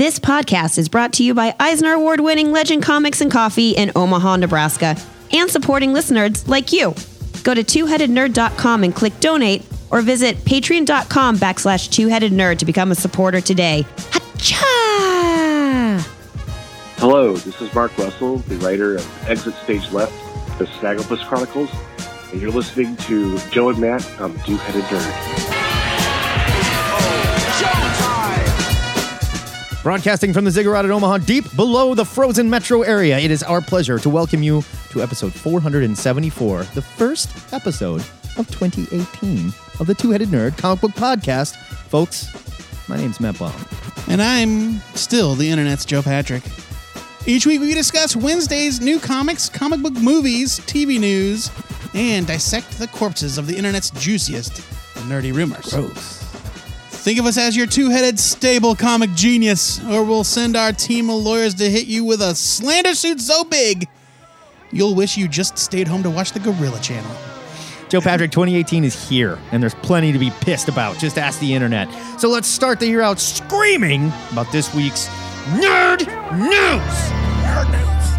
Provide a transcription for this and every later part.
This podcast is brought to you by Eisner Award winning Legend Comics and Coffee in Omaha, Nebraska, and supporting listeners like you. Go to twoheadednerd.com and click donate, or visit patreon.com backslash twoheadednerd to become a supporter today. Hacha! Hello, this is Mark Russell, the writer of Exit Stage Left, the Snagglepuss Chronicles, and you're listening to Joe and Matt on the Two-Headed Nerd. Broadcasting from the Ziggurat at Omaha, deep below the frozen metro area, it is our pleasure to welcome you to episode 474, the first episode of 2018 of the Two Headed Nerd Comic Book Podcast. Folks, my name's Matt Baum. And I'm still the internet's Joe Patrick. Each week we discuss Wednesday's new comics, comic book movies, TV news, and dissect the corpses of the internet's juiciest nerdy rumors. Gross. Think of us as your two headed stable comic genius, or we'll send our team of lawyers to hit you with a slander suit so big you'll wish you just stayed home to watch the Gorilla Channel. Joe Patrick, 2018 is here, and there's plenty to be pissed about. Just ask the internet. So let's start the year out screaming about this week's Nerd News! Nerd News!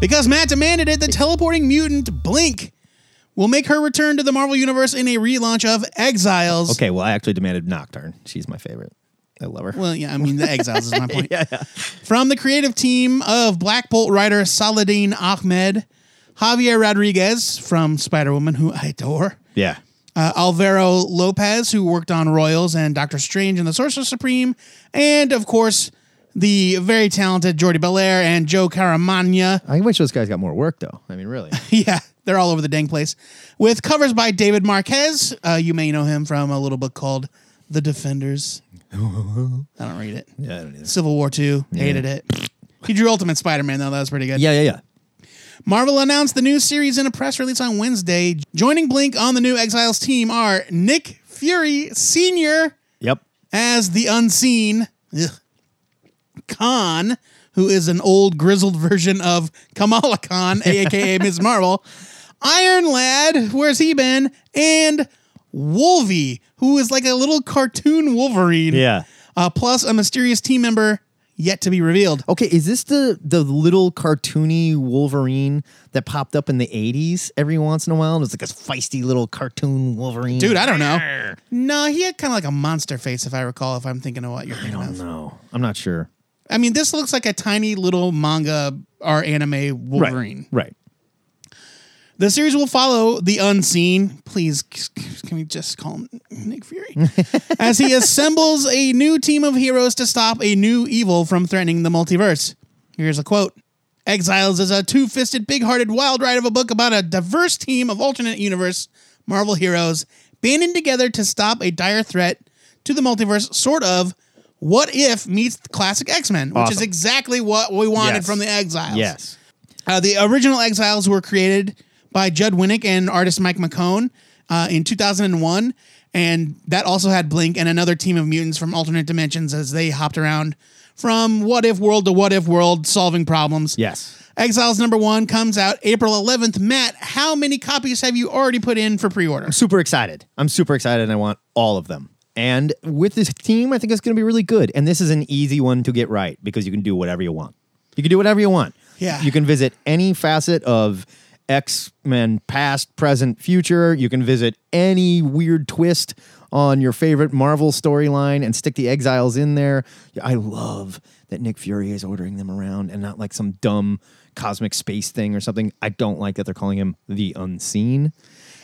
Because Matt demanded it, the teleporting mutant Blink will make her return to the Marvel Universe in a relaunch of Exiles. Okay, well, I actually demanded Nocturne. She's my favorite. I love her. Well, yeah, I mean, the Exiles is my point. yeah, yeah. From the creative team of Black Bolt writer Saladin Ahmed, Javier Rodriguez from Spider Woman, who I adore, Yeah. uh, Alvaro Lopez, who worked on Royals and Doctor Strange and the Sorcerer Supreme, and of course, the very talented Jordie Bellaire and Joe Caramagna. I wish those guys got more work, though. I mean, really. yeah, they're all over the dang place. With covers by David Marquez. Uh, you may know him from a little book called The Defenders. I don't read it. yeah, I don't either. Civil War II, hated it. He drew Ultimate Spider Man, though. That was pretty good. Yeah, yeah, yeah. Marvel announced the new series in a press release on Wednesday. Joining Blink on the new Exiles team are Nick Fury Sr. Yep. as the Unseen, Ugh. Khan, who is an old grizzled version of Kamala Khan, aka Ms. Marvel, Iron Lad, where's he been? And Wolvie, who is like a little cartoon Wolverine. Yeah. Uh, plus a mysterious team member yet to be revealed. Okay, is this the the little cartoony Wolverine that popped up in the 80s every once in a while? It was like a feisty little cartoon Wolverine. Dude, I don't know. No, he had kind of like a monster face, if I recall, if I'm thinking of what you're I thinking don't of. know. I'm not sure. I mean, this looks like a tiny little manga or anime Wolverine. Right. The series will follow the unseen. Please, can we just call him Nick Fury? As he assembles a new team of heroes to stop a new evil from threatening the multiverse. Here's a quote Exiles is a two fisted, big hearted wild ride of a book about a diverse team of alternate universe Marvel heroes banding together to stop a dire threat to the multiverse, sort of. What if meets classic X Men, which is exactly what we wanted Yes. from the Exiles. Yes. Uh, the original Exiles were created by Judd Winick and artist Mike McKone uh, in 2001. And that also had Blink and another team of mutants from alternate dimensions as they hopped around from what if world to what if world solving problems. Yes. Exiles number one comes out April 11th. Matt, how many copies have you already put in for pre order? I'm Super excited. I'm super excited and I want all of them. And with this team, I think it's going to be really good. And this is an easy one to get right because you can do whatever you want. You can do whatever you want. Yeah. You can visit any facet of X Men past, present, future. You can visit any weird twist on your favorite Marvel storyline and stick the exiles in there. I love that Nick Fury is ordering them around and not like some dumb cosmic space thing or something. I don't like that they're calling him the unseen.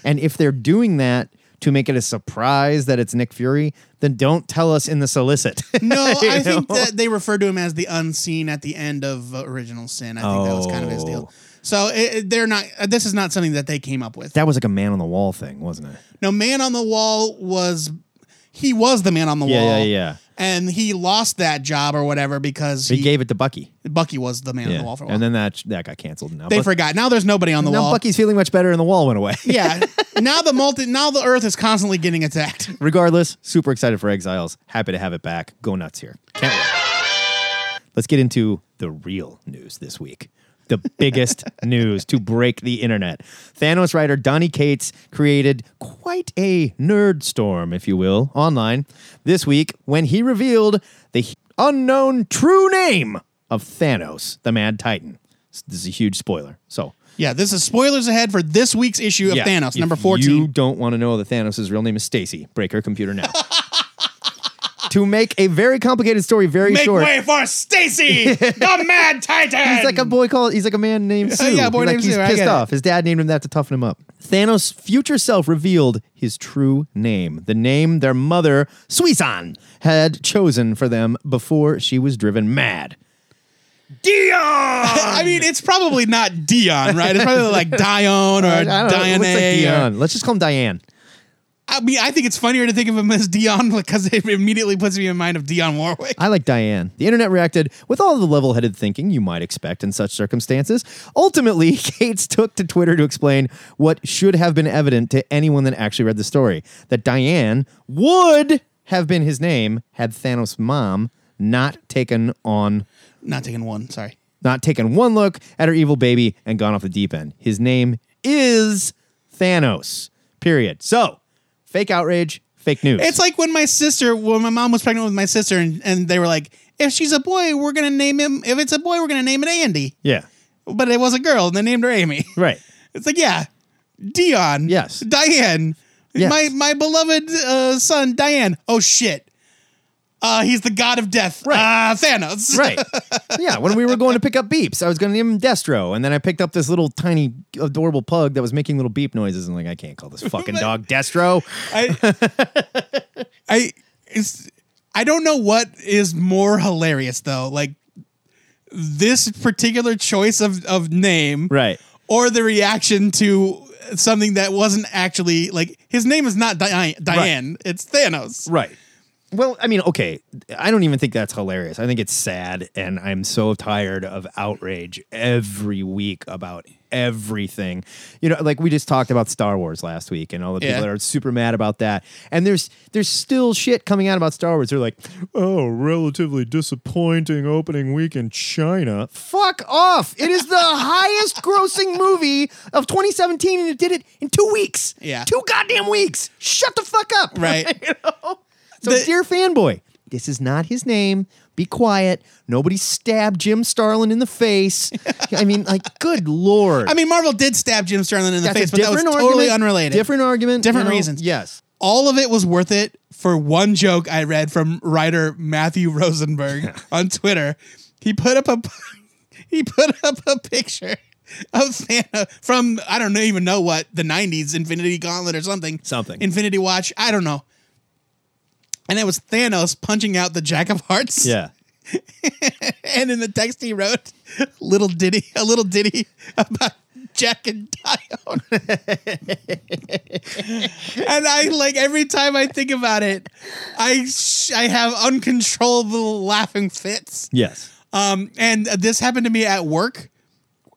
And if they're doing that to make it a surprise that it's Nick Fury, then don't tell us in the solicit. No, I think that they referred to him as the unseen at the end of uh, Original Sin. I think that was kind of his deal. So it, it- they're not. uh, This is not something that they came up with. that was like a man on the wall thing, wasn't it? No, Man on the Wall was he was the man on the Yeah, wall. yeah, yeah. And he lost that job or whatever because He, he, gave it to Bucky. Bucky was the man on the wall for a while. And then that that got canceled. Now they Buck- forgot. Now there's nobody on the wall. now wall. Bucky's feeling much better, and the wall went away. yeah. now the multi now the Earth is constantly getting attacked. Regardless, super excited for Exiles. Happy to have it back. Go nuts here. Can't wait. Let's get into the real news this week. The biggest news to break the internet. Thanos writer Donny Cates created quite a nerd storm, if you will, online this week when he revealed the unknown true name of Thanos, the Mad Titan. This is a huge spoiler. So, Yeah, this is spoilers ahead for this week's issue of yeah, Thanos, if number You don't want to know that Thanos' real name is Stacy. Break her computer now. to make a very complicated story very Make short. Make way for Stacy, the Mad Titan. He's like a boy called. He's like a man named Sue. Yeah, a boy He's like named he's Sue, I pissed get it. off. His dad named him that to toughen him up. Thanos' future self revealed his true name, the name their mother Sui-San had chosen for them before she was driven mad. Dion. I mean, it's probably not Dion, right? It's probably like Dion or I don't know. It Diane. looks like Dion. Let's just call him Diane. I mean, I think it's funnier to think of him as Dion because it immediately puts me in mind of Dionne Warwick. I like Diane. The internet reacted with all the level headed thinking you might expect in such circumstances. Ultimately, Cates took to Twitter to explain what should have been evident to anyone that actually read the story that Diane would have been his name had Thanos' mom not taken on. Not taking one, sorry. Not taken one look at her evil baby and gone off the deep end. His name is Thanos. Period. So, fake outrage, fake news. It's like when my sister, when my mom was pregnant with my sister, and, and they were like, if she's a boy, we're going to name him, if it's a boy, we're going to name it Andy. yeah, But it was a girl, and they named her Amy. right. It's like, yeah, Dion. Yes. Diane. Yes. My my beloved uh, son, Diane. Oh shit. Uh, he's the god of death. Right. Uh, Thanos. Right. yeah. When we were going to pick up beeps, I was going to name him Destro. And then I picked up this little tiny adorable pug that was making little beep noises. And like, I can't call this fucking dog Destro. I, I, it's, I don't know what is more hilarious though. Like this particular choice of, of name, Right. or the reaction to something that wasn't actually like his name is not Diane. Diane. It's Thanos. Right. Well, I mean, okay. I don't even think that's hilarious. I think it's sad. And I'm so tired of outrage every week about everything. You know, like we just talked about Star Wars last week and all the people Yeah. that are super mad about that. And there's there's still shit coming out about Star Wars. They're like, oh, relatively disappointing opening week in China. Fuck off. It is the highest grossing movie of 2017 and it did it in two weeks. Yeah. Two goddamn weeks. Shut the fuck up. Right. you know? So, The- dear fanboy, this is not his name. Be quiet. Nobody stabbed Jim Starlin in the face. I mean, like, good lord. I mean, Marvel did stab Jim Starlin in the That's face, but that was different totally unrelated. Different argument. Different you know? reasons. Yes. all of it was worth it for one joke I read from writer Matthew Rosenberg on Twitter. He put up a he put up a picture of Thanos from I don't even know what the '90s Infinity Gauntlet or something, Something. Infinity Watch. I don't know. And it was Thanos punching out the Jack of Hearts. Yeah. And in the text he wrote, little ditty, a little ditty about Jack and Dion. and I like every time I think about it, I sh- I have uncontrollable laughing fits. Yes. Um, and this happened to me at work.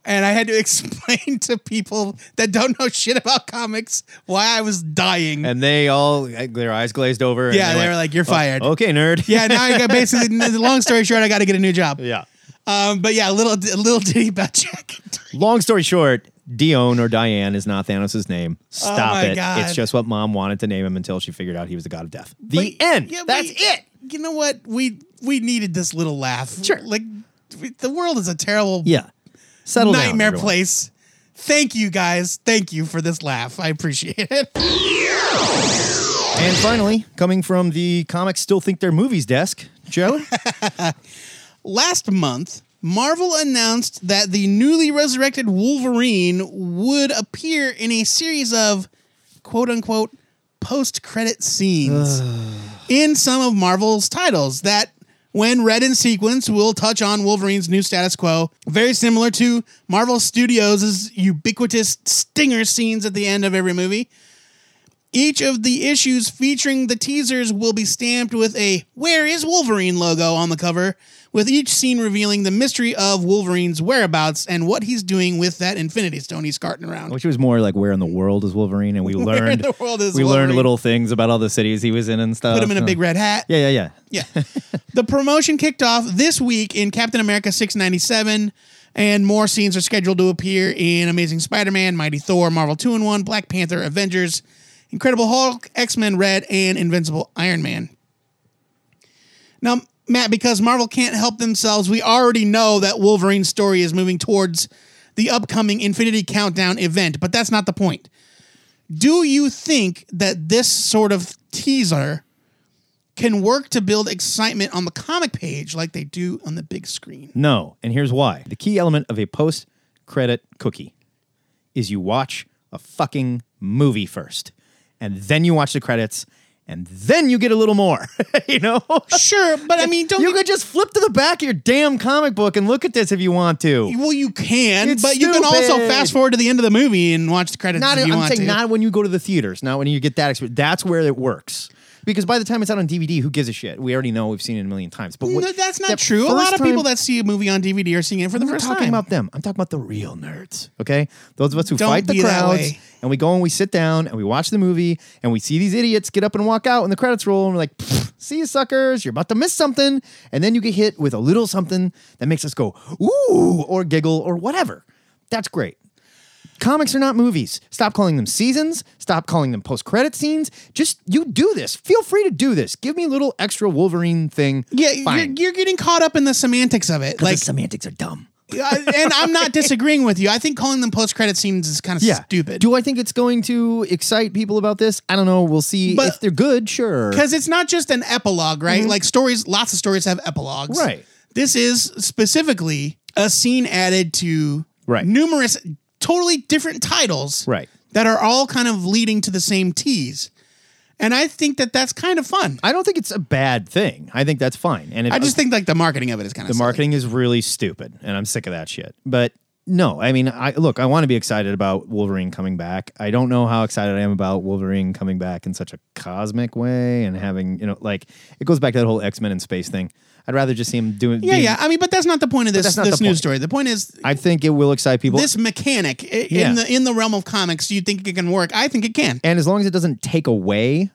And I had to explain to people that don't know shit about comics why I was dying. And they all, their eyes glazed over. and yeah, they went, were like, "You're fired." "Oh, okay, nerd. Yeah, now I got basically. long story short, I got to get a new job. yeah. Um, but yeah, a little a little ditty about Jack. Long story short, Dion or Diane is not Thanos' name. Stop my it. God. It's just what mom wanted to name him until she figured out he was the god of death. The But- end. yeah, That's it. You know what? We we needed this little laugh. Sure. Like we- the world is a terrible Yeah. Settle nightmare everyone. place. Thank you guys. Thank you for this laugh. I appreciate it. And finally, coming from the comics still think they're movies desk, Joe. Last month, Marvel announced that the newly resurrected Wolverine would appear in a series of quote unquote post credit scenes in some of Marvel's titles that, when read in sequence, we'll touch on Wolverine's new status quo. Very similar to Marvel Studios' ubiquitous stinger scenes at the end of every movie. Each of the issues featuring the teasers will be stamped with a Where is Wolverine logo on the cover, with each scene revealing the mystery of Wolverine's whereabouts and what he's doing with that Infinity Stone he's carting around. Which was more like where in the world is Wolverine, and we Where in learned the world is we learned little things about all the cities he was in and stuff. Put him in a Uh, big red hat. Yeah, yeah, yeah. Yeah. the promotion kicked off this week in Captain America 697. And more scenes are scheduled to appear in Amazing Spider Man, Mighty Thor, Marvel 2 in 1, Black Panther, Avengers, Incredible Hulk, X Men Red, and Invincible Iron Man. Now, Matt, because Marvel can't help themselves, we already know that Wolverine's story is moving towards the upcoming Infinity Countdown event, but that's not the point. Do you think that this sort of teaser can work to build excitement on the comic page like they do on the big screen? No, and here's why. The key element of a post credit cookie is you watch a fucking movie first, and then you watch the credits, and then you get a little more. you know? Sure, but I mean, don't you you, could just flip to the back of your damn comic book and look at this if you want to. well, you can, It's but you can also fast forward to the end of the movie and watch the credits Not, if you I'm want saying to. not when you go to the theaters, not when you get that experience. That's where it works. Because by the time it's out on DVD, who gives a shit? We already know we've seen it a million times. But what, no, that's not that true. A lot of people time- that see a movie on DVD are seeing it for the 1st time. I'm not talking about them. I'm talking about the real nerds. Okay, those of us who Don't fight the crowds, and we go and we sit down and we watch the movie, and we see these idiots get up and walk out, and the credits roll, and we're like, "See you, suckers! You're about to miss something." And then you get hit with a little something that makes us go ooh or giggle or whatever. That's great. Comics are not movies. Stop calling them seasons. Stop calling them post-credit scenes. Just you do this. Feel free to do this. Give me a little extra Wolverine thing. yeah, you're, you're getting caught up in the semantics of it. Like semantics are dumb. and I'm not disagreeing with you. I think calling them post credit scenes is kind of yeah. stupid. Do I think it's going to excite people about this? I don't know. We'll see But- if they're good. Sure. because it's not just an epilogue, right? Like stories, lots of stories have epilogues. Mm-hmm. Right. This is specifically a scene added to Right. numerous totally different titles Right. that are all kind of leading to the same tease. And I think that that's kind of fun. I don't think it's a bad thing. I think that's fine. And if, I just think like the marketing of it is kind of the marketing is really stupid, and I'm sick of that shit. But no, I mean, I look, I want to be excited about Wolverine coming back. I don't know how excited I am about Wolverine coming back in such a cosmic way and having, you know, like it goes back to that whole X Men in space thing. I'd rather just see him doing. Yeah, being- yeah. I mean, but that's not the point of this this news story. The point is I think it will excite people. this mechanic i- Yeah. in the in the realm of comics. Do you think it can work? I think it can. and as long as it doesn't take away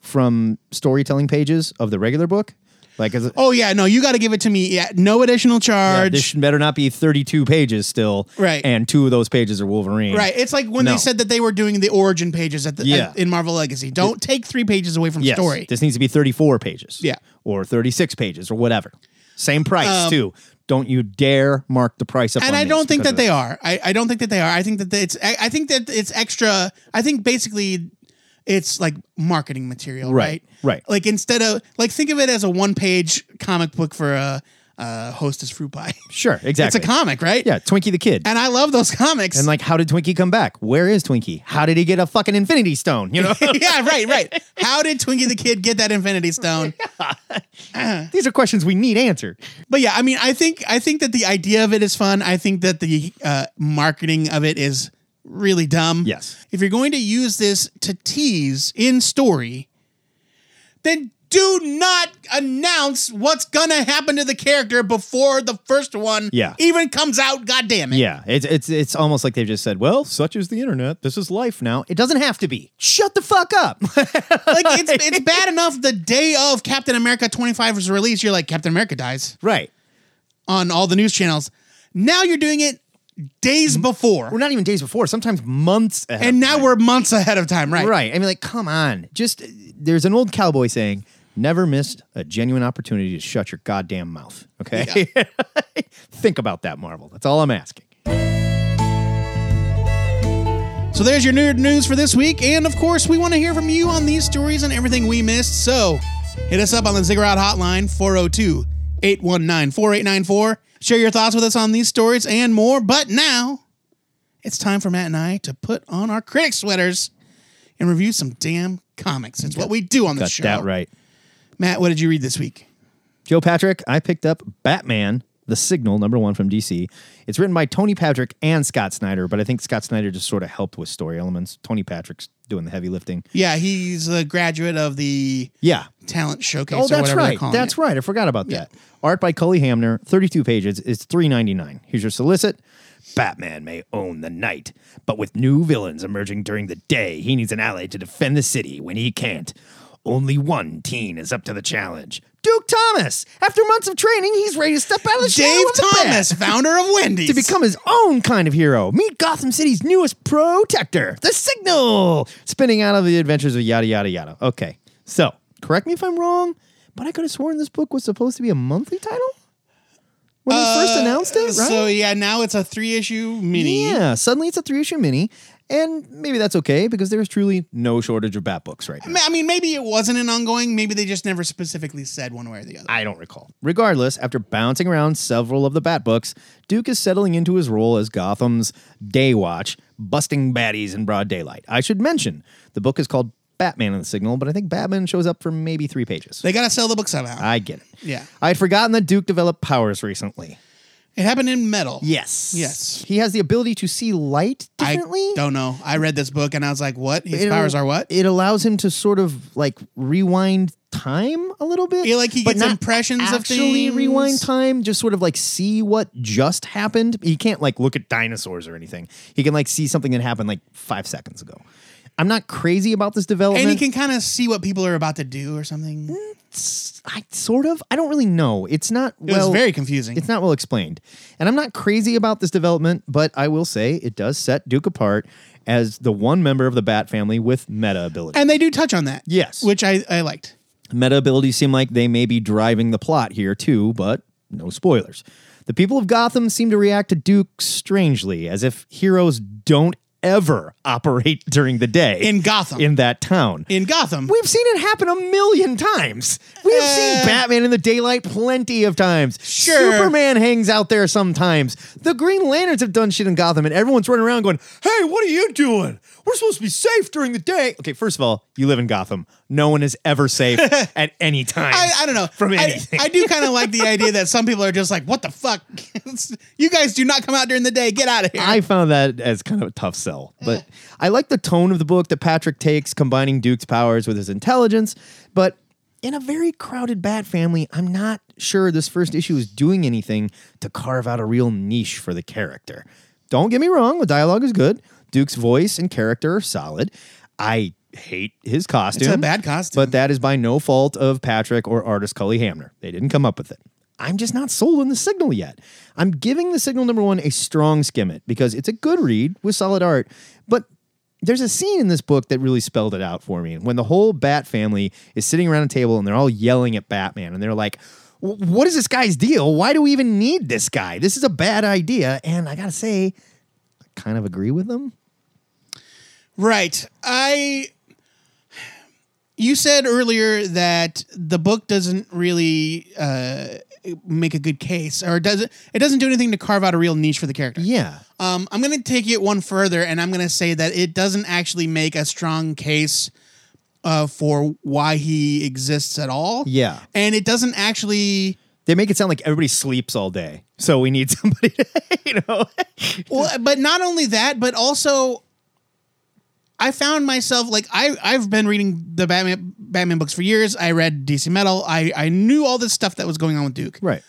from storytelling pages of the regular book, like as a, Oh yeah, no, you got to give it to me. Yeah, no additional charge. Yeah, this should better not be 32 pages still. Right. And two of those pages are Wolverine. Right. It's like when No. they said that they were doing the origin pages at the Yeah. at- in Marvel Legacy. Don't take three pages away from Yes. story. This needs to be 34 pages. Yeah. Or 36 pages or whatever. Same price too. Don't you dare mark the price up. Um, and I don't think that they are. I, I don't think that they are. I think that it's. I, I think that it's extra. I think basically, it's like marketing material, right? Right, right. Like instead of like think of it as a one page comic book for a, a hostess fruit pie. Sure, exactly. It's a comic, right? Yeah, Twinkie the Kid. And I love those comics. And like, how did Twinkie come back? Where is Twinkie? How did he get a fucking Infinity Stone? You know, yeah, right, right. How did Twinkie the Kid get that Infinity Stone? these are questions we need answered. But yeah, I mean, I think I think that the idea of it is fun. I think that the uh, marketing of it is really dumb. Yes. If you're going to use this to tease in story, then do not announce what's gonna happen to the character before the first one Yeah. even comes out. God damn it. Yeah, it's it's it's almost like they've just said, "Well, such is the internet. This is life now." It doesn't have to be. Shut the fuck up. Like it's it's bad enough the day of Captain America 25's release, you're like, Captain America dies right. on all the news channels. Now you're doing it days before. We're not even days before. Sometimes months. Ahead and now we're months ahead of time, right? right. I mean, like, come on. Just there's an old cowboy saying, "Never missed a genuine opportunity to shut your goddamn mouth." Okay. Think about that, Marvel. That's all I'm asking. So there's your nerd news for this week, and of course, we want to hear from you on these stories and everything we missed. So hit us up on the Ziggurat hotline oh 402-819-4894. Share your thoughts with us on these stories and more. But now it's time for Matt and I to put on our critic sweaters and review some damn comics. It's what we do on this Got show. that right. Matt, what did you read this week? Joe Patrick, I picked up Batman, The Signal, number one from DC. It's written by Tony Patrick and Scott Snyder, but I think Scott Snyder just sort of helped with story elements. Tony Patrick's doing the heavy lifting. Yeah, he's a graduate of the Yeah. talent showcase Oh, that's right. That's it. right. I forgot about that. Art by Cully Hamner, 32 pages. It's three ninety nine. Here's your solicit. Batman may own the night, but with new villains emerging during the day, he needs an ally to defend the city when he can't. Only one teen is up to the challenge. Duke Thomas. After months of training, he's ready to step out of the shadow Dave of the Thomas, bat founder of Wendy's. to become his own kind of hero. Meet Gotham City's newest protector, the Signal, spinning out of the adventures of yada yada yada. Okay, so correct me if I'm wrong, but I could have sworn this book was supposed to be a monthly title when they first announced it, right? Uh, So yeah, now it's a three issue mini. Yeah, suddenly it's a three issue mini, and maybe that's okay because there's truly no shortage of bat books right now. I mean, maybe it wasn't an ongoing. Maybe they just never specifically said one way or the other. I don't recall. Regardless, after bouncing around several of the bat books, Duke is settling into his role as Gotham's Day Watch, busting baddies in broad daylight. I should mention the book is called Batman and the Signal, but I think Batman shows up for maybe three pages. They gotta sell the book somehow. I get it. Yeah. I had forgotten that Duke developed powers recently. It happened in metal. Yes. Yes. He has the ability to see light I differently. don't know. I read this book and I was like, "What? His It powers al- are what?" It allows him to sort of like rewind time a little bit. Yeah, like he gets impressions of actually things. rewind time, just sort of like see what just happened. He can't like look at dinosaurs or anything. He can like see something that happened like five seconds ago. I'm not crazy about this development. and you can kind of see what people are about to do or something. It I sort of. I don't really know. It's not well. was very confusing. It's not well explained. And I'm not crazy about this development, but I will say it does set Duke apart as the one member of the Bat family with meta ability. and they do touch on that. Yes. which I, I liked. Meta abilities seem like they may be driving the plot here too, but no spoilers. The people of Gotham seem to react to Duke strangely, as if heroes don't ever operate during the day In Gotham. in that town. In Gotham, We've seen it happen a million times. We have seen Uh, Batman in the daylight plenty of times. Sure. Superman hangs out there sometimes. The Green Lanterns have done shit in Gotham, and everyone's running around going, Hey, what are you doing? We're supposed to be safe during the day. Okay, first of all, you live in Gotham. No one is ever safe at any time. I, I don't know. From I- anything. I, do kind of like the idea that some people are just like, "What the fuck? you guys do not come out during the day. Get out of here." I found that as kind of a tough sell. But eh. I like the tone of the book that Patrick takes, combining Duke's powers with his intelligence. But in a very crowded Bat family, I'm not sure this first issue is doing anything to carve out a real niche for the character. Don't get me wrong, the dialogue is good. Duke's voice and character are solid. I hate his costume. It's a bad costume. But that is by no fault of Patrick or artist Cully Hamner. They didn't come up with it. I'm just not sold on the signal yet. I'm giving the signal number one a strong skim it because it's a good read with solid art. But there's a scene in this book that really spelled it out for me. When the whole Bat family is sitting around a table and they're all yelling at Batman and they're like, what is this guy's deal? Why do we even need this guy? This is a bad idea. And I gotta say, I kind of agree with them. Right. I. You said earlier that the book doesn't really uh, make a good case, or does it? It doesn't do anything to carve out a real niche for the character. Yeah. Um, I'm going to take it one further, and I'm going to say that it doesn't actually make a strong case uh, for why he exists at all. Yeah. and it doesn't actually. They make it sound like everybody sleeps all day. So we need somebody to, you know. Well, but not only that, but also I found myself like I I've been reading the Batman Batman books for years. I read DC Metal. I I knew all this stuff that was going on with Duke. right.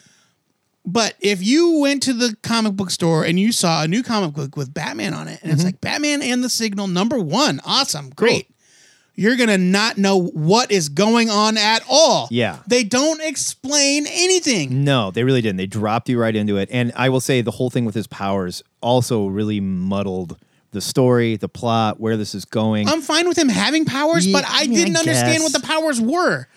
But if you went to the comic book store and you saw a new comic book with Batman on it, and it's mm-hmm. like Batman and the Signal number one, awesome, great. You're gonna not know what is going on at all. Yeah. They don't explain anything. No, they really didn't. They dropped you right into it. And I will say the whole thing with his powers also really muddled the story, the plot, where this is going. I'm fine with him having powers, Yeah, but I I mean, didn't understand what the powers were.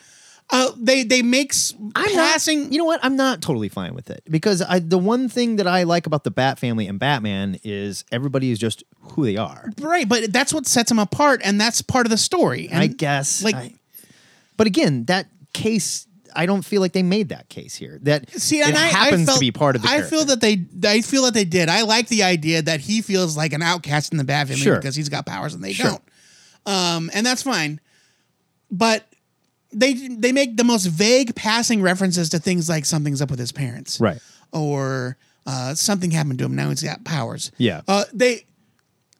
Uh, they they make s- I'm passing. Not, you know what? I'm not totally fine with it because I, the one thing that I like about the Bat family and Batman is everybody is just who they are. right, but that's what sets them apart, and that's part of the story. And I guess. like- I- but again, that case, I don't feel like they made that case here. That See, it and I, happens I felt, to be part of the. I feel that they, I feel that they did. I like the idea that he feels like an outcast in the Bat family Sure. because he's got powers and they Sure. don't. Um, and that's fine. But they they make the most vague passing references to things like something's up with his parents, right. or uh, something happened to him. Now he's got powers. Yeah. Uh, they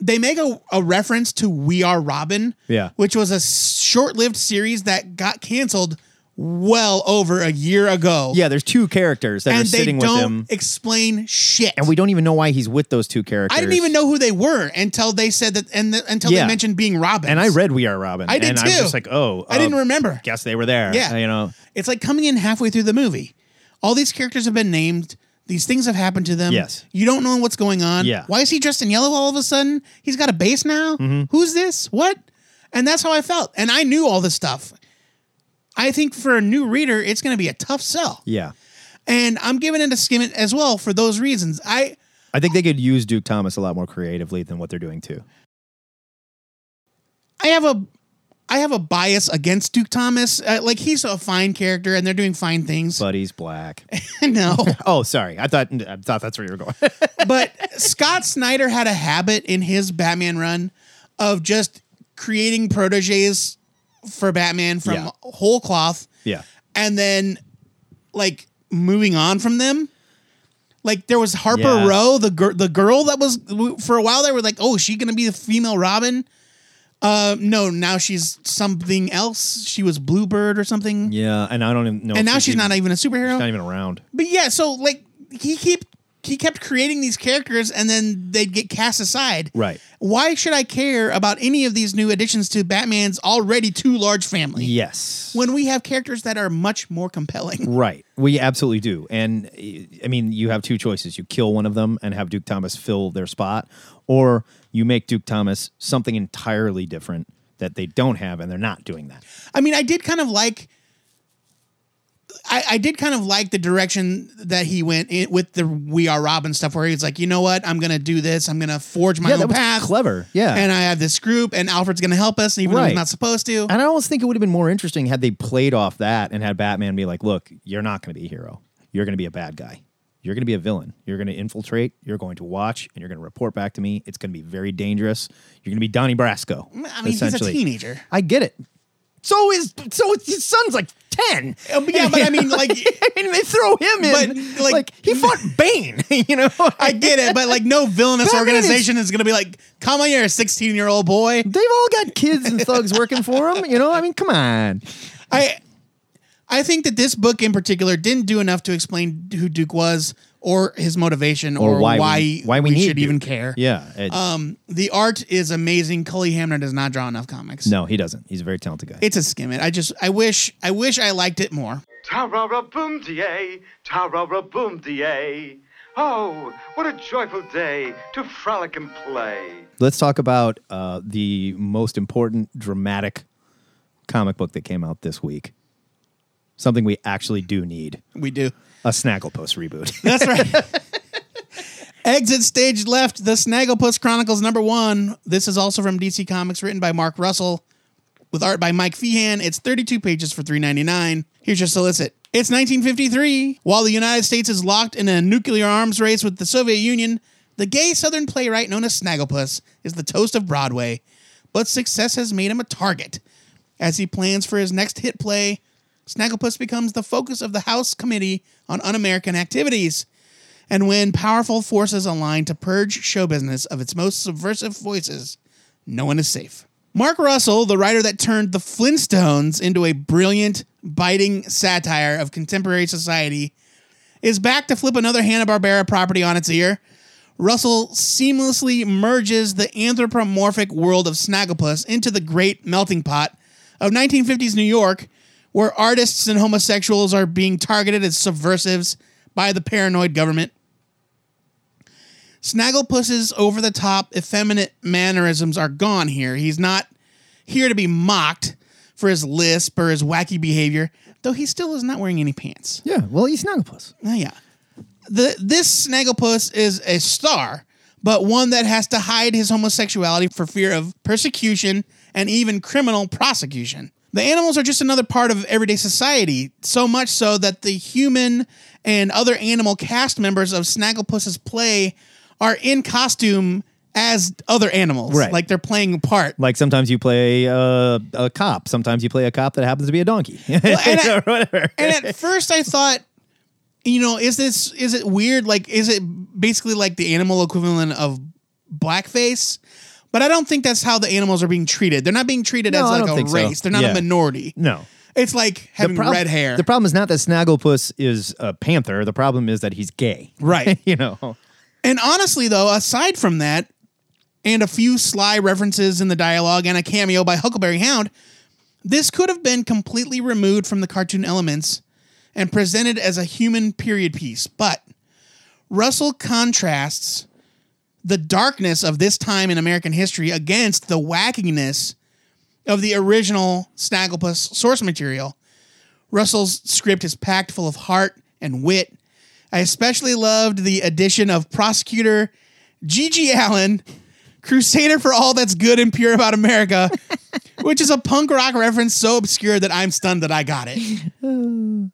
they make a, a reference to We Are Robin. Yeah. Which was a short lived series that got canceled well over a year ago. Yeah, there's two characters that and are sitting with don't him, explain shit. and we don't even know why he's with those two characters. I didn't even know who they were until they said that, and the, until Yeah. they mentioned being Robin. And I read We Are Robin. I did and I was just like, oh, I didn't uh, remember. Guess they were there. Yeah. you know. It's like coming in halfway through the movie. All these characters have been named. These things have happened to them. Yes. You don't know what's going on. Yeah. Mm-hmm. Why is he dressed in yellow all of a sudden? He's got a base now? Who's this? What? And that's how I felt. And I knew all this stuff. I think for a new reader, it's going to be a tough sell. Yeah, And I'm giving it a skim it as well for those reasons. I I think they could use Duke Thomas a lot more creatively than what they're doing too. I have a I have a bias against Duke Thomas. Uh, like he's a fine character and they're doing fine things. But he's black. no. oh, sorry. I thought I thought that's where you were going. but Scott Snyder had a habit in his Batman run of just creating proteges for Batman from Yeah. whole cloth yeah, and then like moving on from them. Like there was Harper Yeah. Row, the girl, the girl that was for a while they were like, oh, is she gonna be the female Robin? Uh, no, now she's something else. She was Bluebird or something, yeah. And I don't even know. and now she's not even a superhero. She's not even around. But yeah, so like he keep he kept creating these characters and then they'd get cast aside. Right. Why should I care about any of these new additions to Batman's already too large family Yes. when we have characters that are much more compelling? Right. We absolutely do. And I mean, you have two choices. You kill one of them and have Duke Thomas fill their spot, or you make Duke Thomas something entirely different that they don't have and they're not doing that. I mean, I did kind of like I, I did kind of like the direction that he went in with the We Are Robin stuff, where he's like, you know what, I'm gonna do this. I'm gonna forge my yeah, own that was path. clever. Yeah. And I have this group, and Alfred's gonna help us, even though he's not supposed to. And I almost think it would have been more interesting had they played off that and had Batman be like, look, you're not going to be a hero. You're going to be a bad guy. You're going to be a villain. You're going to infiltrate. You're going to watch and you're going to report back to me. It's going to be very dangerous. You're going to be Donnie Brasco. I mean, he's a teenager. I get it. So is so his son's like 10. Uh, yeah, but I mean, like, I mean, they throw him in. But, like- like, he fought Bane, you know? I get it, but like no villainous Batman organization is, gonna be like, come on, you're a 16 year old boy. They've all got kids and thugs working for them, you know? I mean, come on. I I think that this book in particular didn't do enough to explain who Duke was or his motivation or, Or why why we- why we need should even care. Yeah. it- Um, the art is amazing. Cully Hamner does not draw enough comics. no, he doesn't. He's a very talented guy. It's a skim it. I just I wish I wish I liked it more. Tara boom da, tara boom da. Oh, what a joyful day to frolic and play. Let's talk about uh, the most important dramatic comic book that came out this week. Something we actually do need We do. A Snagglepuss reboot. That's right. Exit stage left, The Snagglepuss Chronicles number one. This is also from DC Comics, written by Mark Russell, with art by Mike Feehan. It's 32 pages for $3.99. Here's your solicit. It's 1953. While the United States is locked in a nuclear arms race with the Soviet Union, the gay Southern playwright known as Snagglepuss is the toast of Broadway. But success has made him a target. As he plans for his next hit play, Snagglepuss becomes the focus of the House Committee on Un American Activities. And when powerful forces align to purge show business of its most subversive voices, no one is safe. Mark Russell, the writer that turned the Flintstones into a brilliant, biting satire of contemporary society, is back to flip another Hanna-Barbera property on its ear. Russell seamlessly merges the anthropomorphic world of Snagglepuss into the great melting pot of 1950s New York, where artists and homosexuals are being targeted as subversives by the paranoid government. Snagglepuss's over the top, effeminate mannerisms are gone here. He's not here to be mocked for his lisp or his wacky behavior, though he still is not wearing any pants. yeah, well, he's Snagglepuss. Oh, yeah. The, this Snagglepuss is a star, but one that has to hide his homosexuality for fear of persecution and even criminal prosecution. The animals are just another part of everyday society, so much so that the human and other animal cast members of Snagglepuss's play are in costume as other animals. Right. Like they're playing a part. Like sometimes you play uh, a cop. Sometimes you play a cop that happens to be a donkey. and I- or whatever. and at first I thought, you know, is this is it weird? Like, is it basically like the animal equivalent of blackface? But I don't think that's how the animals are being treated. They're not being treated No, as I like don't a think so. race. They're not Yeah. a minority. no. It's like having prob- red hair. The problem is not that Snagglepuss is a panther. The problem is that he's gay. Right. you know. And honestly, though, aside from that, and a few sly references in the dialogue and a cameo by Huckleberry Hound, this could have been completely removed from the cartoon elements and presented as a human period piece. But Russell contrasts the darkness of this time in American history against the wackiness of the original Snagglepuss source material. Russell's script is packed full of heart and wit. I especially loved the addition of prosecutor Gigi Allen, crusader for all that's good and pure about America, which is a punk rock reference so obscure that I'm stunned that I got it.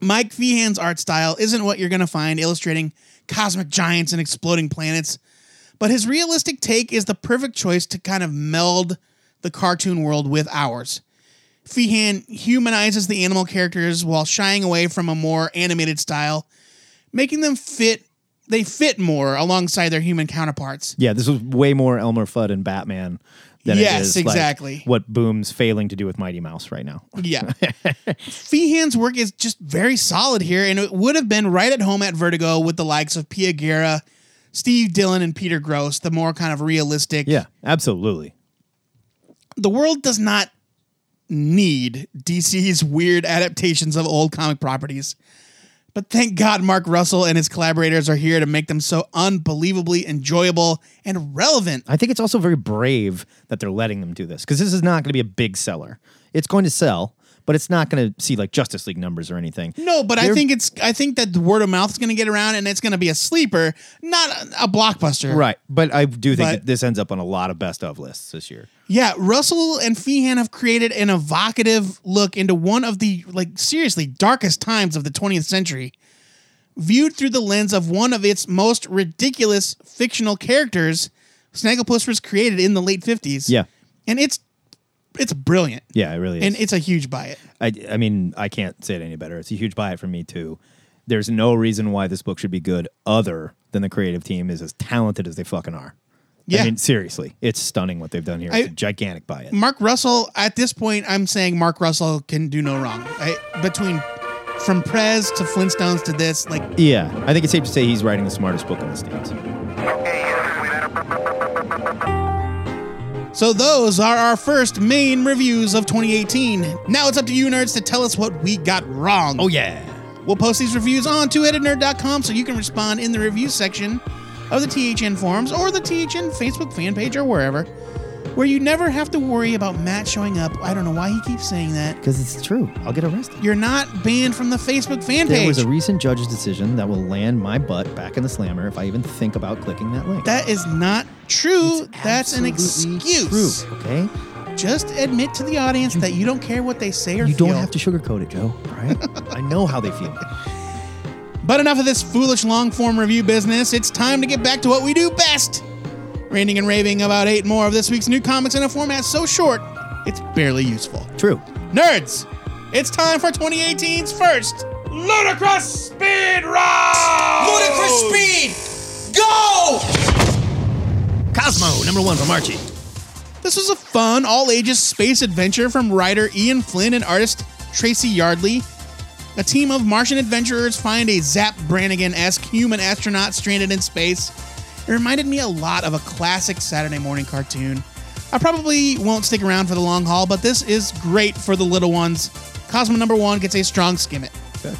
Mike Feehan's art style isn't what you're going to find illustrating cosmic giants and exploding planets, but his realistic take is the perfect choice to kind of meld the cartoon world with ours. Feehan humanizes the animal characters while shying away from a more animated style, making them fit they fit more alongside their human counterparts. Yeah, this was way more Elmer Fudd and Batman than Yes, it is like, exactly. what Boom's failing to do with Mighty Mouse right now. Yeah. Feehan's work is just very solid here, and it would have been right at home at Vertigo with the likes of Pia Guerra, Steve Dillon, and Peter Gross, the more kind of realistic. Yeah, absolutely. The world does not need DC's weird adaptations of old comic properties. But thank God Mark Russell and his collaborators are here to make them so unbelievably enjoyable and relevant. I think it's also very brave that they're letting them do this because this is not going to be a big seller. It's going to sell, but it's not going to see like Justice League numbers or anything. No, but I They're- think it's I think that the word of mouth is going to get around and it's going to be a sleeper, not a, a blockbuster. Right, but I do think But- that this ends up on a lot of best of lists this year. Yeah, Russell and Feehan have created an evocative look into one of the like seriously darkest times of the 20th century, viewed through the lens of one of its most ridiculous fictional characters. Snagglepuss was created in the late 50s. Yeah. and it's it's brilliant, Yeah, it really is. and it's a huge buy it. I, I mean, I can't say it any better. It's a huge buy it for me too. There's no reason why this book should be good other than the creative team is as talented as they fucking are. Yeah. I mean, seriously, it's stunning what they've done here. It's I- a gigantic buy it. Mark Russell, at this point, I'm saying Mark Russell can do no wrong. I, between from Prez to Flintstones to this, like Yeah, I think it's safe to say he's writing the smartest book in the states. So those are our first main reviews of 2018. Now it's up to you nerds to tell us what we got wrong. Oh yeah. We'll post these reviews on twoheadednerd.com so you can respond in the review section of the THN forums or the THN Facebook fan page or wherever, where you never have to worry about Matt showing up. I don't know why he keeps saying that. Because it's true. I'll get arrested. You're not banned from the Facebook fan page. There page. was a recent judge's decision that will land my butt back in the slammer if I even think about clicking that link. that is not true. That's an Absolutely excuse. True, okay? Just admit to the audience that you don't care what they say or feel. You feel. don't have to sugarcoat it, Joe. All right? I know how they feel. But enough of this foolish long form review business. It's time to get back to what we do best ranting and raving about eight more of this week's new comics in a format so short, it's barely useful. True. Nerds, it's time for 2018's first Ludicrous Speed Round! Ludicrous speed! Go! Cosmo, number one from Archie. This was a fun, all ages space adventure from writer Ian Flynn and artist Tracy Yardley. A team of Martian adventurers find a Zap Brannigan esque human astronaut stranded in space. It reminded me a lot of a classic Saturday morning cartoon. I probably won't stick around for the long haul, but this is great for the little ones. Cosmo number one gets a strong skim it. Okay.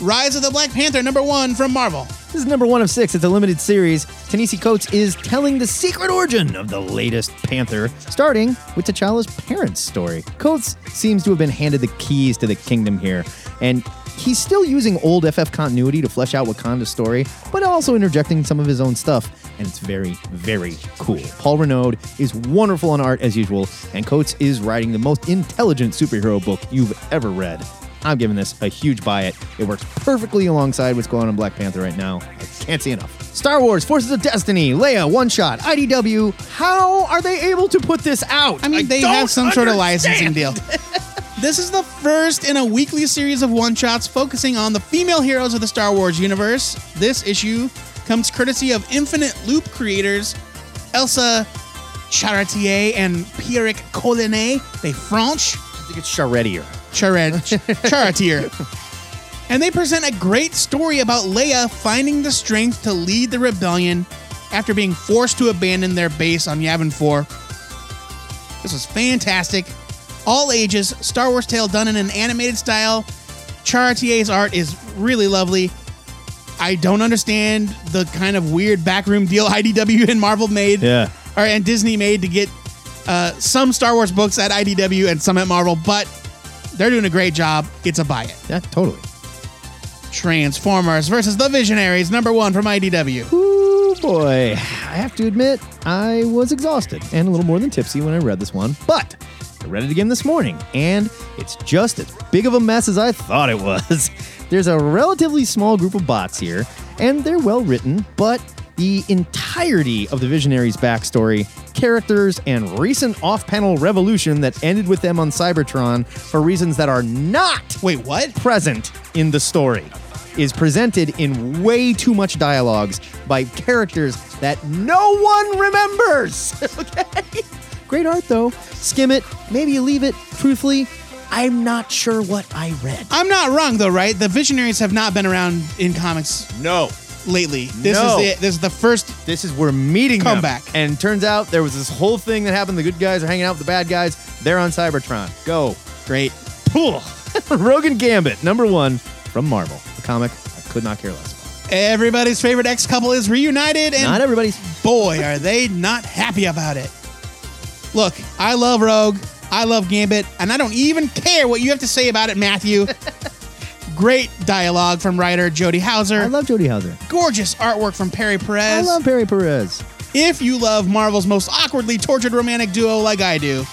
Rise of the Black Panther number one from Marvel. This is number one of six. It's a limited series. Ta-Nehisi Coates is telling the secret origin of the latest Panther, starting with T'Challa's parents' story. Coates seems to have been handed the keys to the kingdom here, and he's still using old FF continuity to flesh out Wakanda's story, but also interjecting some of his own stuff, and it's very, very cool. Paul Renaud is wonderful on art as usual, and Coates is writing the most intelligent superhero book you've ever read. I'm giving this a huge buy it. It works perfectly alongside what's going on in Black Panther right now. I can't see enough. Star Wars Forces of Destiny, Leia, One Shot, IDW. How are they able to put this out? I mean, they don't have some sort of licensing deal. this is the first in a weekly series of one shots focusing on the female heroes of the Star Wars universe. This issue comes courtesy of Infinite Loop creators Elsa Charretier and Pierrick Colinet de Franche. I think it's Charretier. Chared, Charatier. And they present a great story about Leia finding the strength to lead the rebellion after being forced to abandon their base on Yavin 4. This was fantastic. All ages, Star Wars tale done in an animated style. Charatier's art is really lovely. I don't understand the kind of weird backroom deal IDW and Marvel made, Yeah. or and Disney made to get uh, some Star Wars books at IDW and some at Marvel, but they're doing a great job. It's a buy it. Yeah, totally. Transformers versus the Visionaries, number one from IDW. Ooh, boy. I have to admit, I was exhausted and a little more than tipsy when I read this one, but I read it again this morning, and it's just as big of a mess as I thought it was. There's a relatively small group of bots here, and they're well written, but the entirety of the Visionaries' backstory, characters, and recent off panel revolution that ended with them on Cybertron for reasons that are not Wait, what? present in the story is presented in way too much dialogues by characters that no one remembers. okay? Great art though. Skim it, maybe you leave it. Truthfully, I'm not sure what I read. I'm not wrong though, right? The Visionaries have not been around in comics No. lately. This No. is the, this is the first. This is we're meeting them. Comeback. And turns out there was this whole thing that happened. The good guys are hanging out with the bad guys. They're on Cybertron. Go. Great. Cool. Rogan Gambit, number one from Marvel. A comic I could not care less about. Everybody's favorite ex couple is reunited, and Not everybody's. boy, are they not happy about it. Look, I love Rogue, I love Gambit, and I don't even care what you have to say about it, Matthew. Great dialogue from writer Jody Houser. I love Jody Houser. Gorgeous artwork from Pere Pérez. I love Pere Pérez. if you love Marvel's most awkwardly tortured romantic duo like I do,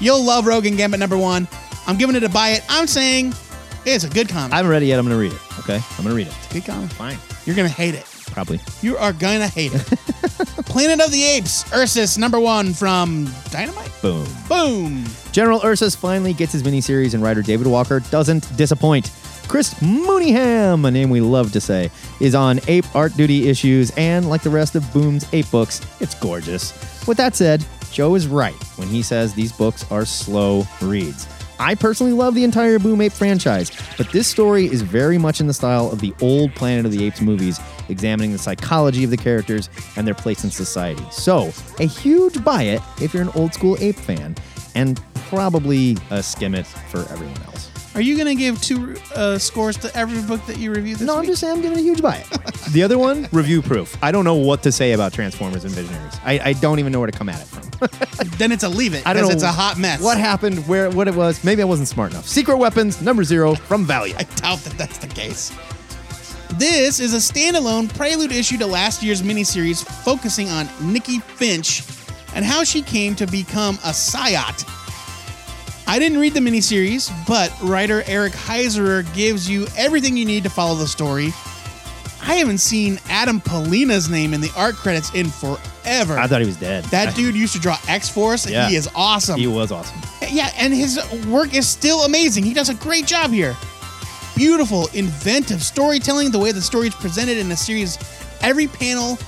you'll love Rogue and Gambit number one. I'm giving it a buy it. I'm saying it's a good comic. I haven't read it yet. I'm going to read it. Okay? I'm going to read it. It's a good comic. Fine. You're gonna hate it. Probably. You are gonna hate it. Planet of the Apes, Ursus, number one from Dynamite. Boom. Boom. General Ursus finally gets his miniseries, and writer David Walker doesn't disappoint. Chris Mooneyham, a name we love to say, is on Ape Art Duty issues, and like the rest of Boom's Ape books, it's gorgeous. With that said, Joe is right when he says these books are slow reads. I personally love the entire Boom Ape franchise, but this story is very much in the style of the old Planet of the Apes movies, examining the psychology of the characters and their place in society. So, a huge buy it if you're an old school ape fan, and probably a skim it for everyone else. Are you gonna give two uh, scores to every book that you review this No, I'm week? just saying I'm giving a huge buy it. the other one, review proof. I don't know what to say about Transformers and Visionaries. I, I don't even know where to come at it from. then it's a leave it. I don't know. because it's a hot mess. What happened, where, what it was. Maybe I wasn't smart enough. Secret Weapons, number zero from Valiant. I doubt that that's the case. This is a standalone prelude issue to last year's miniseries focusing on Nikki Finch and how she came to become a Psiot. I didn't read the miniseries, but writer Eric Heisserer gives you everything you need to follow the story. I haven't seen Adam Pollina's name in the art credits in forever. I thought he was dead. that dude used to draw X Force, and Yeah. he is awesome. He was awesome. Yeah, and his work is still amazing. He does a great job here. Beautiful, inventive storytelling, the way the story is presented in the series. Every panel,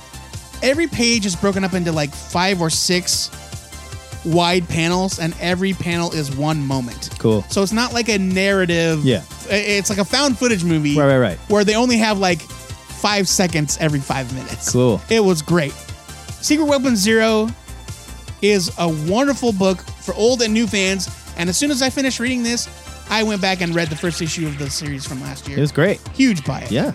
every page is broken up into like five or six wide panels, and every panel is one moment. Cool. So it's not like a narrative. Yeah. It's like a found footage movie. Right, right, right. Where they only have like five seconds every five minutes. Cool. It was great. Secret Weapon Zero is a wonderful book for old and new fans. And as soon as I finished reading this, I went back and read the first issue of the series from last year. It was great. Huge buy it. Yeah.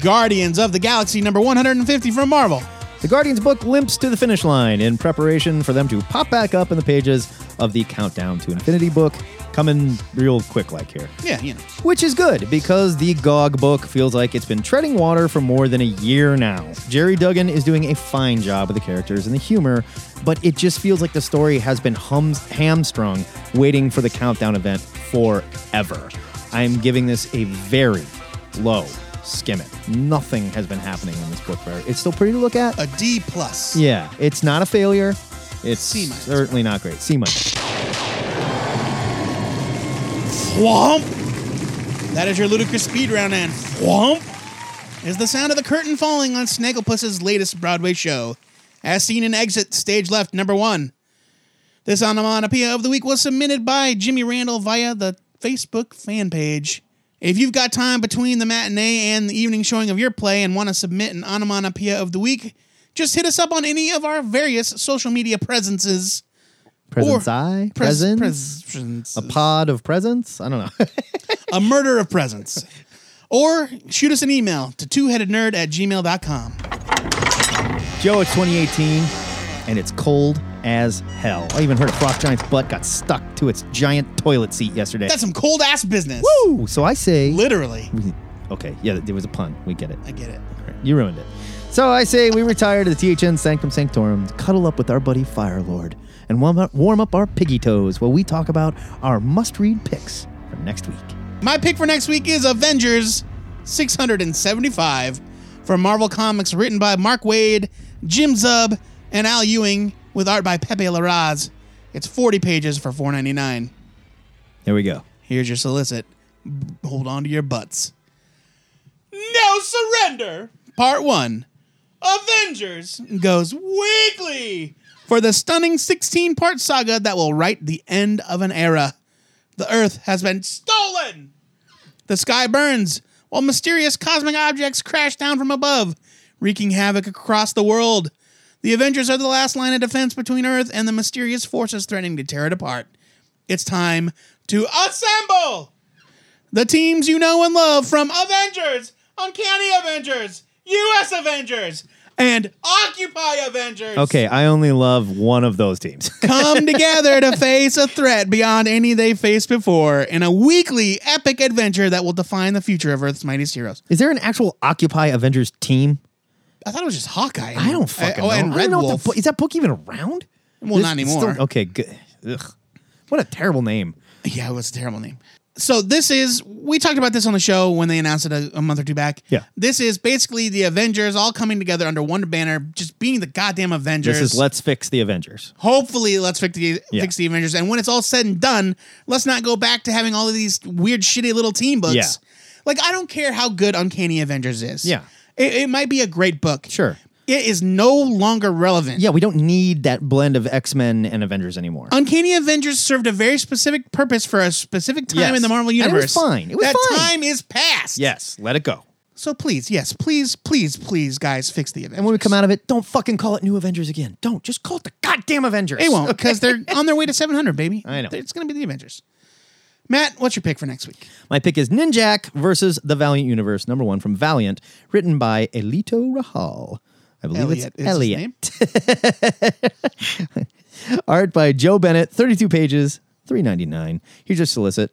Guardians of the Galaxy number 150 from Marvel. The Guardians book limps to the finish line in preparation for them to pop back up in the pages of the Countdown to an Infinity book, coming real quick like here. Yeah, you know. Which is good because the GOG book feels like it's been treading water for more than a year now. Gerry Duggan is doing a fine job with the characters and the humor, but it just feels like the story has been hums- hamstrung waiting for the countdown event forever. I'm giving this a very low skim it. Nothing has been happening in this book. Very, it's still pretty to look at. A D plus. Yeah, it's not a failure. It's C minus. certainly not great. C minus. Whomp! That is your ludicrous speed round, and whomp is the sound of the curtain falling on Snagglepuss's latest Broadway show, as seen in Exit Stage Left number one. This onomatopoeia of the week was submitted by Jimmy Randall via the Facebook fan page. If you've got time between the matinee and the evening showing of your play and want to submit an onomatopoeia of the week, just hit us up on any of our various social media presences. Presents Or- I Pres- presents. a pod of presents. I don't know. a murder of presents. or shoot us an email to twoheadednerd at gmail.com. Joe, it's 2018 and it's cold as hell. I even heard a frost giant's butt got stuck to its giant toilet seat yesterday. That's some cold ass business. Woo! So I say, Literally. okay, yeah, there was a pun. We get it. I get it. You ruined it. So I say we retire to the THN Sanctum Sanctorum, to cuddle up with our buddy Firelord, and warm up, warm up our piggy toes while we talk about our must-read picks for next week. My pick for next week is Avengers 675 from Marvel Comics, written by Mark Waid, Jim Zub, and Al Ewing, with art by Pepe Larraz. It's 40 pages for $4.99. There we go. Here's your solicit. Hold on to your butts. No surrender. Part one. Avengers goes weekly for the stunning 16 part saga that will write the end of an era. The Earth has been stolen. The sky burns while mysterious cosmic objects crash down from above, wreaking havoc across the world. The Avengers are the last line of defense between Earth and the mysterious forces threatening to tear it apart. It's time to assemble the teams you know and love from Avengers, Uncanny Avengers, US Avengers, and Occupy Avengers. Okay, I only love one of those teams. Come together to face a threat beyond any they faced before in a weekly epic adventure that will define the future of Earth's mightiest heroes. Is there an actual Occupy Avengers team? I thought it was just Hawkeye. I don't fucking oh, know. and I Red don't know what Wolf. the, bu- is that book even around? Well, This- not it's anymore. okay, good. Ugh. What a terrible name. Yeah, it was a terrible name. So this is we talked about this on the show when they announced it a, a month or two back. Yeah. This is basically the Avengers all coming together under one banner, just being the goddamn Avengers. This is Let's Fix the Avengers. Hopefully, let's fix the Yeah. fix the Avengers. And when it's all said and done, let's not go back to having all of these weird, shitty little team books. Yeah. Like I don't care how good Uncanny Avengers is. Yeah. It, it might be a great book. Sure. It is no longer relevant. Yeah, we don't need that blend of X Men and Avengers anymore. Uncanny Avengers served a very specific purpose for a specific time Yes. in the Marvel And it was universe. fine. It was that fine. time is past. yes, let it go. So please, yes, please, please, please, guys, fix the Avengers. And when we come out of it, don't fucking call it New Avengers again. Don't. Just call it the goddamn Avengers. they won't because they're on their way to 700, baby. I know. It's going to be the Avengers. Matt, what's your pick for next week? My pick is Ninjak versus the Valiant Universe, number one from Valiant, written by Elito Rahal. I believe Eliot it's Eliot. Art by Joe Bennett, 32 pages, 3.99. Here's your solicit.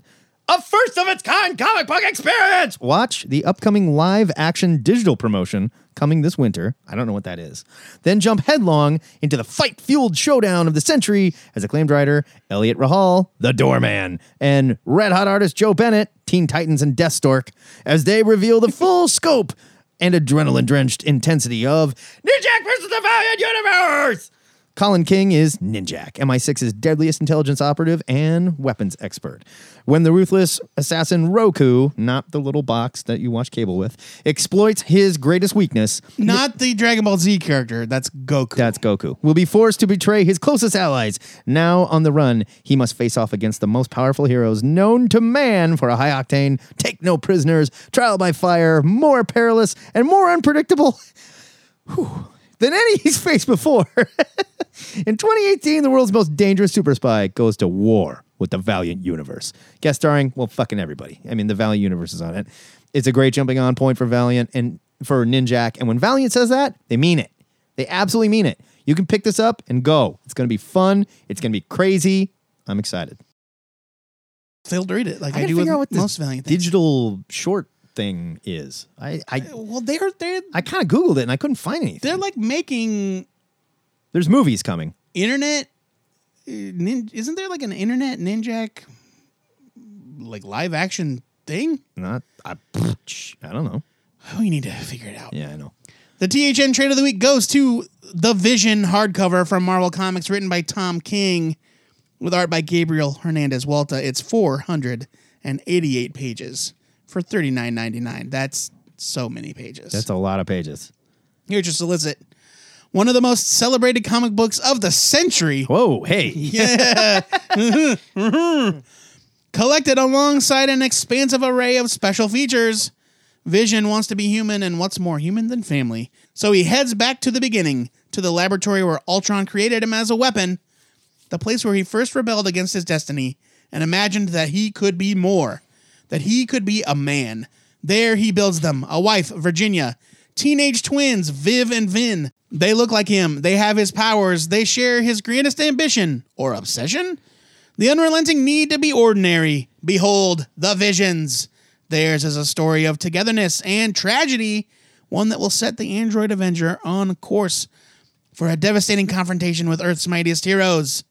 A first of its kind comic book experience. Watch the upcoming live action digital promotion coming this winter. I don't know what that is. Then jump headlong into the fight fueled showdown of the century as acclaimed writer Eliot Rahal, the Doorman, and red hot artist Joe Bennett, Teen Titans and Deathstroke, as they reveal the full scope and adrenaline drenched intensity of Ninjak versus the Valiant Universe. Colin King is Ninjak, MI6's deadliest intelligence operative and weapons expert. When the ruthless assassin Roku, not the little box that you watch cable with, exploits his greatest weakness, Not the Dragon Ball Z character. That's Goku. that's Goku, will be forced to betray his closest allies. Now on the run, he must face off against the most powerful heroes known to man for a high octane, take no prisoners, trial by fire, more perilous, and more unpredictable whew, than any he's faced before. In 2018, the world's most dangerous super spy goes to war with the Valiant Universe. Guest starring, well, fucking everybody. I mean, the Valiant Universe is on it. It's a great jumping on point for Valiant and for Ninjak. And when Valiant says that, they mean it. They absolutely mean it. You can pick this up and go. It's going to be fun. It's going to be crazy. I'm excited. Failed to read it like I, gotta do with figure out what most Valiant things. digital short thing is. I I, Well, they're they're I kind of googled it and I couldn't find anything. they're like making There's movies coming. internet. uh, Nin, isn't there like an internet Ninjak like live action thing? Not I. I don't know. Oh, you need to figure it out. Yeah, I know. The THN trade of the week goes to The Vision hardcover from Marvel Comics, written by Tom King, with art by Gabriel Hernandez Walta. It's 488 pages for $39.99. That's so many pages. That's a lot of pages. Here to solicit. one of the most celebrated comic books of the century. Whoa, hey. Yeah. Mm-hmm. Mm-hmm. Collected alongside an expansive array of special features. Vision wants to be human, and what's more human than family? So he heads back to the beginning, to the laboratory where Ultron created him as a weapon, the place where he first rebelled against his destiny and imagined that he could be more, that he could be a man. There he builds them a wife, Virginia, teenage twins, Viv and Vin. They look like him, they have his powers, they share his greatest ambition or obsession. The unrelenting need to be ordinary. Behold, the visions. Theirs is a story of togetherness and tragedy, one that will set the android Avenger on course for a devastating confrontation with Earth's mightiest heroes.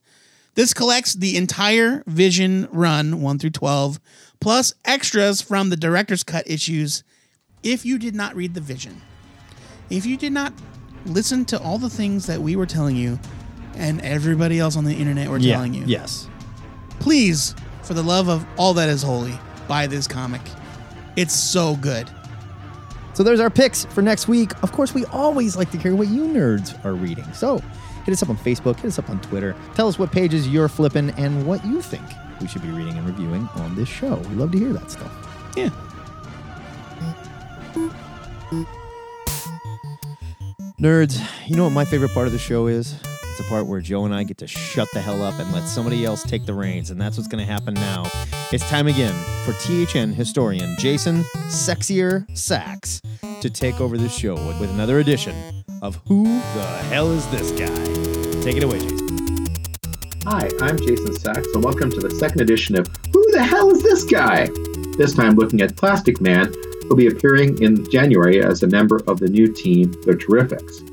This collects the entire Vision run 1 through 12, plus extras from the director's cut issues. If you did not read the Vision, if you did not listen to all the things that we were telling you and everybody else on the internet were Yeah, telling you, Yes. please, for the love of all that is holy, buy this comic. It's so good. So there's our picks for next week. Of course, we always like to hear what you nerds are reading. So hit us up on Facebook, hit us up on Twitter. Tell us what pages you're flipping and what you think we should be reading and reviewing on this show. We love to hear that stuff. Yeah. Nerds, you know what my favorite part of the show is? It's the part where Joe and I get to shut the hell up and let somebody else take the reins, and that's what's going to happen now. It's time again for THN historian Jason Sexier Sacks to take over the show with another edition of Who the Hell is This Guy? Take it away, Jason. Hi, I'm Jason Sacks, and welcome to the second edition of Who the Hell is This Guy? This time looking at Plastic Man, who'll be appearing in January as a member of the new team, The Terrifics.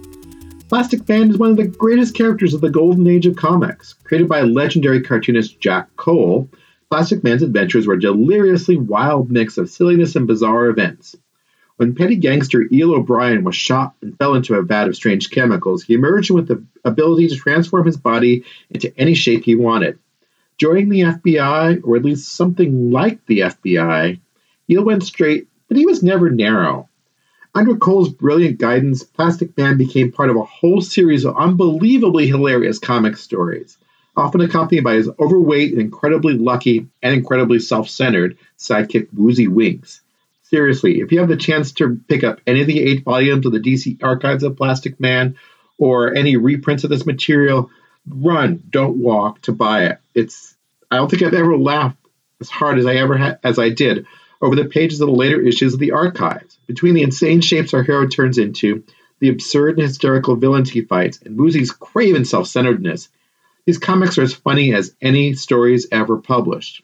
Plastic Man is one of the greatest characters of the golden age of comics. Created by legendary cartoonist Jack Cole, Plastic Man's adventures were a deliriously wild mix of silliness and bizarre events. When petty gangster Eel O'Brien was shot and fell into a vat of strange chemicals, he emerged with the ability to transform his body into any shape he wanted. Joining the FBI, or at least something like the FBI, Eel went straight, but he was never narrow. Under Cole's brilliant guidance, Plastic Man became part of a whole series of unbelievably hilarious comic stories, often accompanied by his overweight and incredibly lucky and incredibly self centered sidekick Woozy Winks. Seriously, if you have the chance to pick up any of the eight volumes of the DC Archives of Plastic Man or any reprints of this material, run, don't walk to buy it. It's I don't think I've ever laughed as hard as I ever as I did over the pages of the later issues of the archives. Between the insane shapes our hero turns into, the absurd and hysterical villains he fights, and Woozy's craven self-centeredness, these comics are as funny as any stories ever published.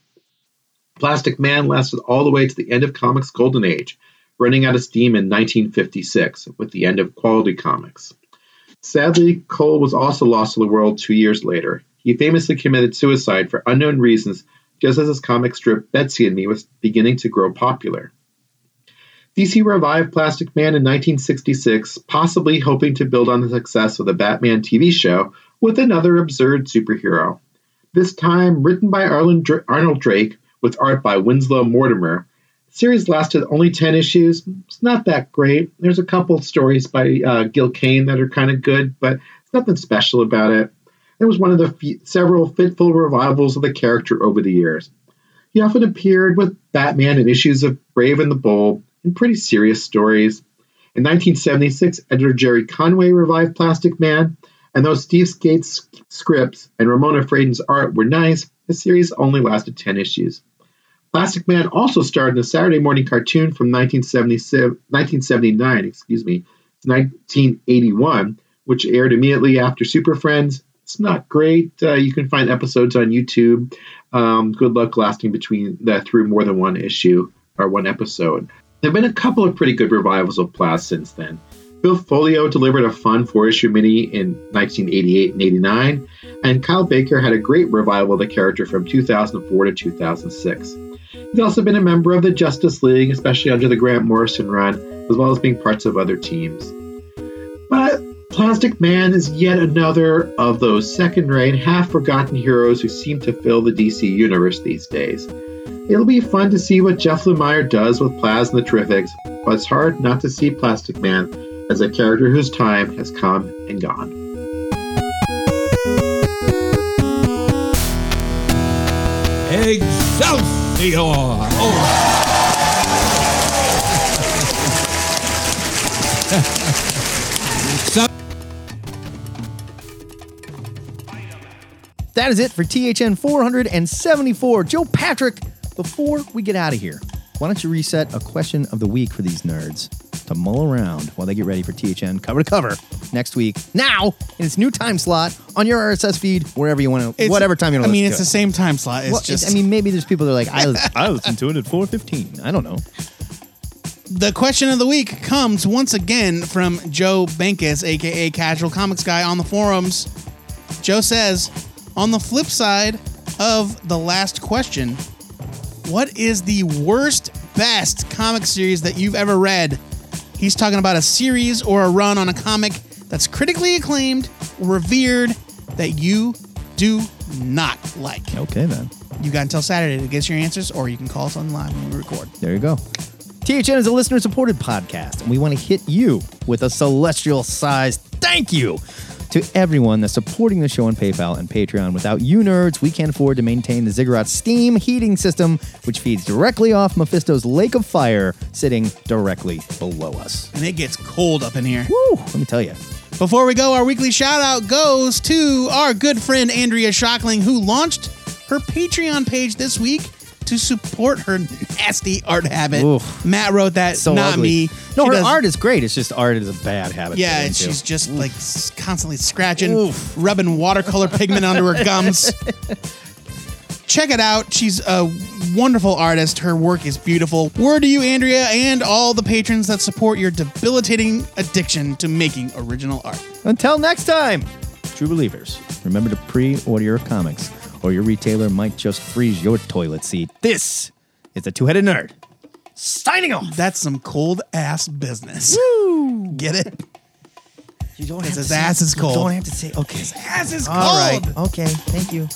Plastic Man lasted all the way to the end of comics' golden age, running out of steam in 1956 with the end of Quality Comics. Sadly, Cole was also lost to the world two years later. He famously committed suicide for unknown reasons just as his comic strip Betsy and Me was beginning to grow popular. DC revived Plastic Man in 1966, possibly hoping to build on the success of the Batman TV show with another absurd superhero. This time, written by Arnold Drake with art by Winslow Mortimer, the series lasted only 10 issues. It's not that great. There's a couple stories by uh, Gil Kane that are kind of good, but it's nothing special about it. It was one of the several fitful revivals of the character over the years. He often appeared with Batman in issues of Brave and the Bold and pretty serious stories. In 1976, editor Gerry Conway revived Plastic Man, and though Steve Skeates's scripts and Ramona Fradon's art were nice, the series only lasted 10 issues. Plastic Man also starred in a Saturday morning cartoon from 1977 1979, excuse me, 1981, which aired immediately after Super Friends. It's not great. Uh, you can find episodes on YouTube. Um, good luck lasting between that through more than one issue or one episode. There have been a couple of pretty good revivals of Plas since then. Phil Foglio delivered a fun four issue mini in 1988 and 89, and Kyle Baker had a great revival of the character from 2004 to 2006. He's also been a member of the Justice League, especially under the Grant Morrison run, as well as being parts of other teams. But Plastic Man is yet another of those second rate, half forgotten heroes who seem to fill the DC universe these days. It'll be fun to see what Jeff Lemire does with Plas and the Terrifics, but it's hard not to see Plastic Man as a character whose time has come and gone. Excelsior! Oh. That is it for THN 474. Joe Patrick, before we get out of here, why don't you reset a question of the week for these nerds to mull around while they get ready for THN cover to cover next week, now in its new time slot on your RSS feed, wherever you want to, It's- whatever time you want I to I mean, it's the same time slot. It's Well, just. I mean, maybe there's people that are like, I, I listen to it at 415. I don't know. The question of the week comes once again from Joe Bankus, aka Casual Comics Guy, on the forums. Joe says, on the flip side of the last question, what is the worst, best comic series that you've ever read? He's talking about a series or a run on a comic that's critically acclaimed, revered, that you do not like. Okay, then. You got until Saturday to get your answers, or you can call us on live when we record. There you go. THN is a listener supported podcast, and we want to hit you with a celestial sized thank you to everyone that's supporting the show on PayPal and Patreon. Without you nerds, we can't afford to maintain the Ziggurat steam heating system, which feeds directly off Mephisto's lake of fire sitting directly below us. And it gets cold up in here. Woo! Let me tell you. Before we go, our weekly shout out goes to our good friend Andrea Shockling, who launched her Patreon page this week to support her nasty art habit. Oof. Matt wrote that, So not ugly. me. No, She her does- art is great. It's just art is a bad habit. Yeah, into. she's just like constantly scratching, Oof. rubbing watercolor pigment onto her gums. Check it out. She's a wonderful artist. Her work is beautiful. Word to you, Andrea, and all the patrons that support your debilitating addiction to making original art. Until next time, true believers, remember to pre order your comics, or your retailer might just freeze your toilet seat. This is the Two Headed Nerd. Signing off. That's some cold ass business. Woo! Get it? You don't His ass is cold. Don't have to say, okay. His ass is cold. All right. Okay. Thank you.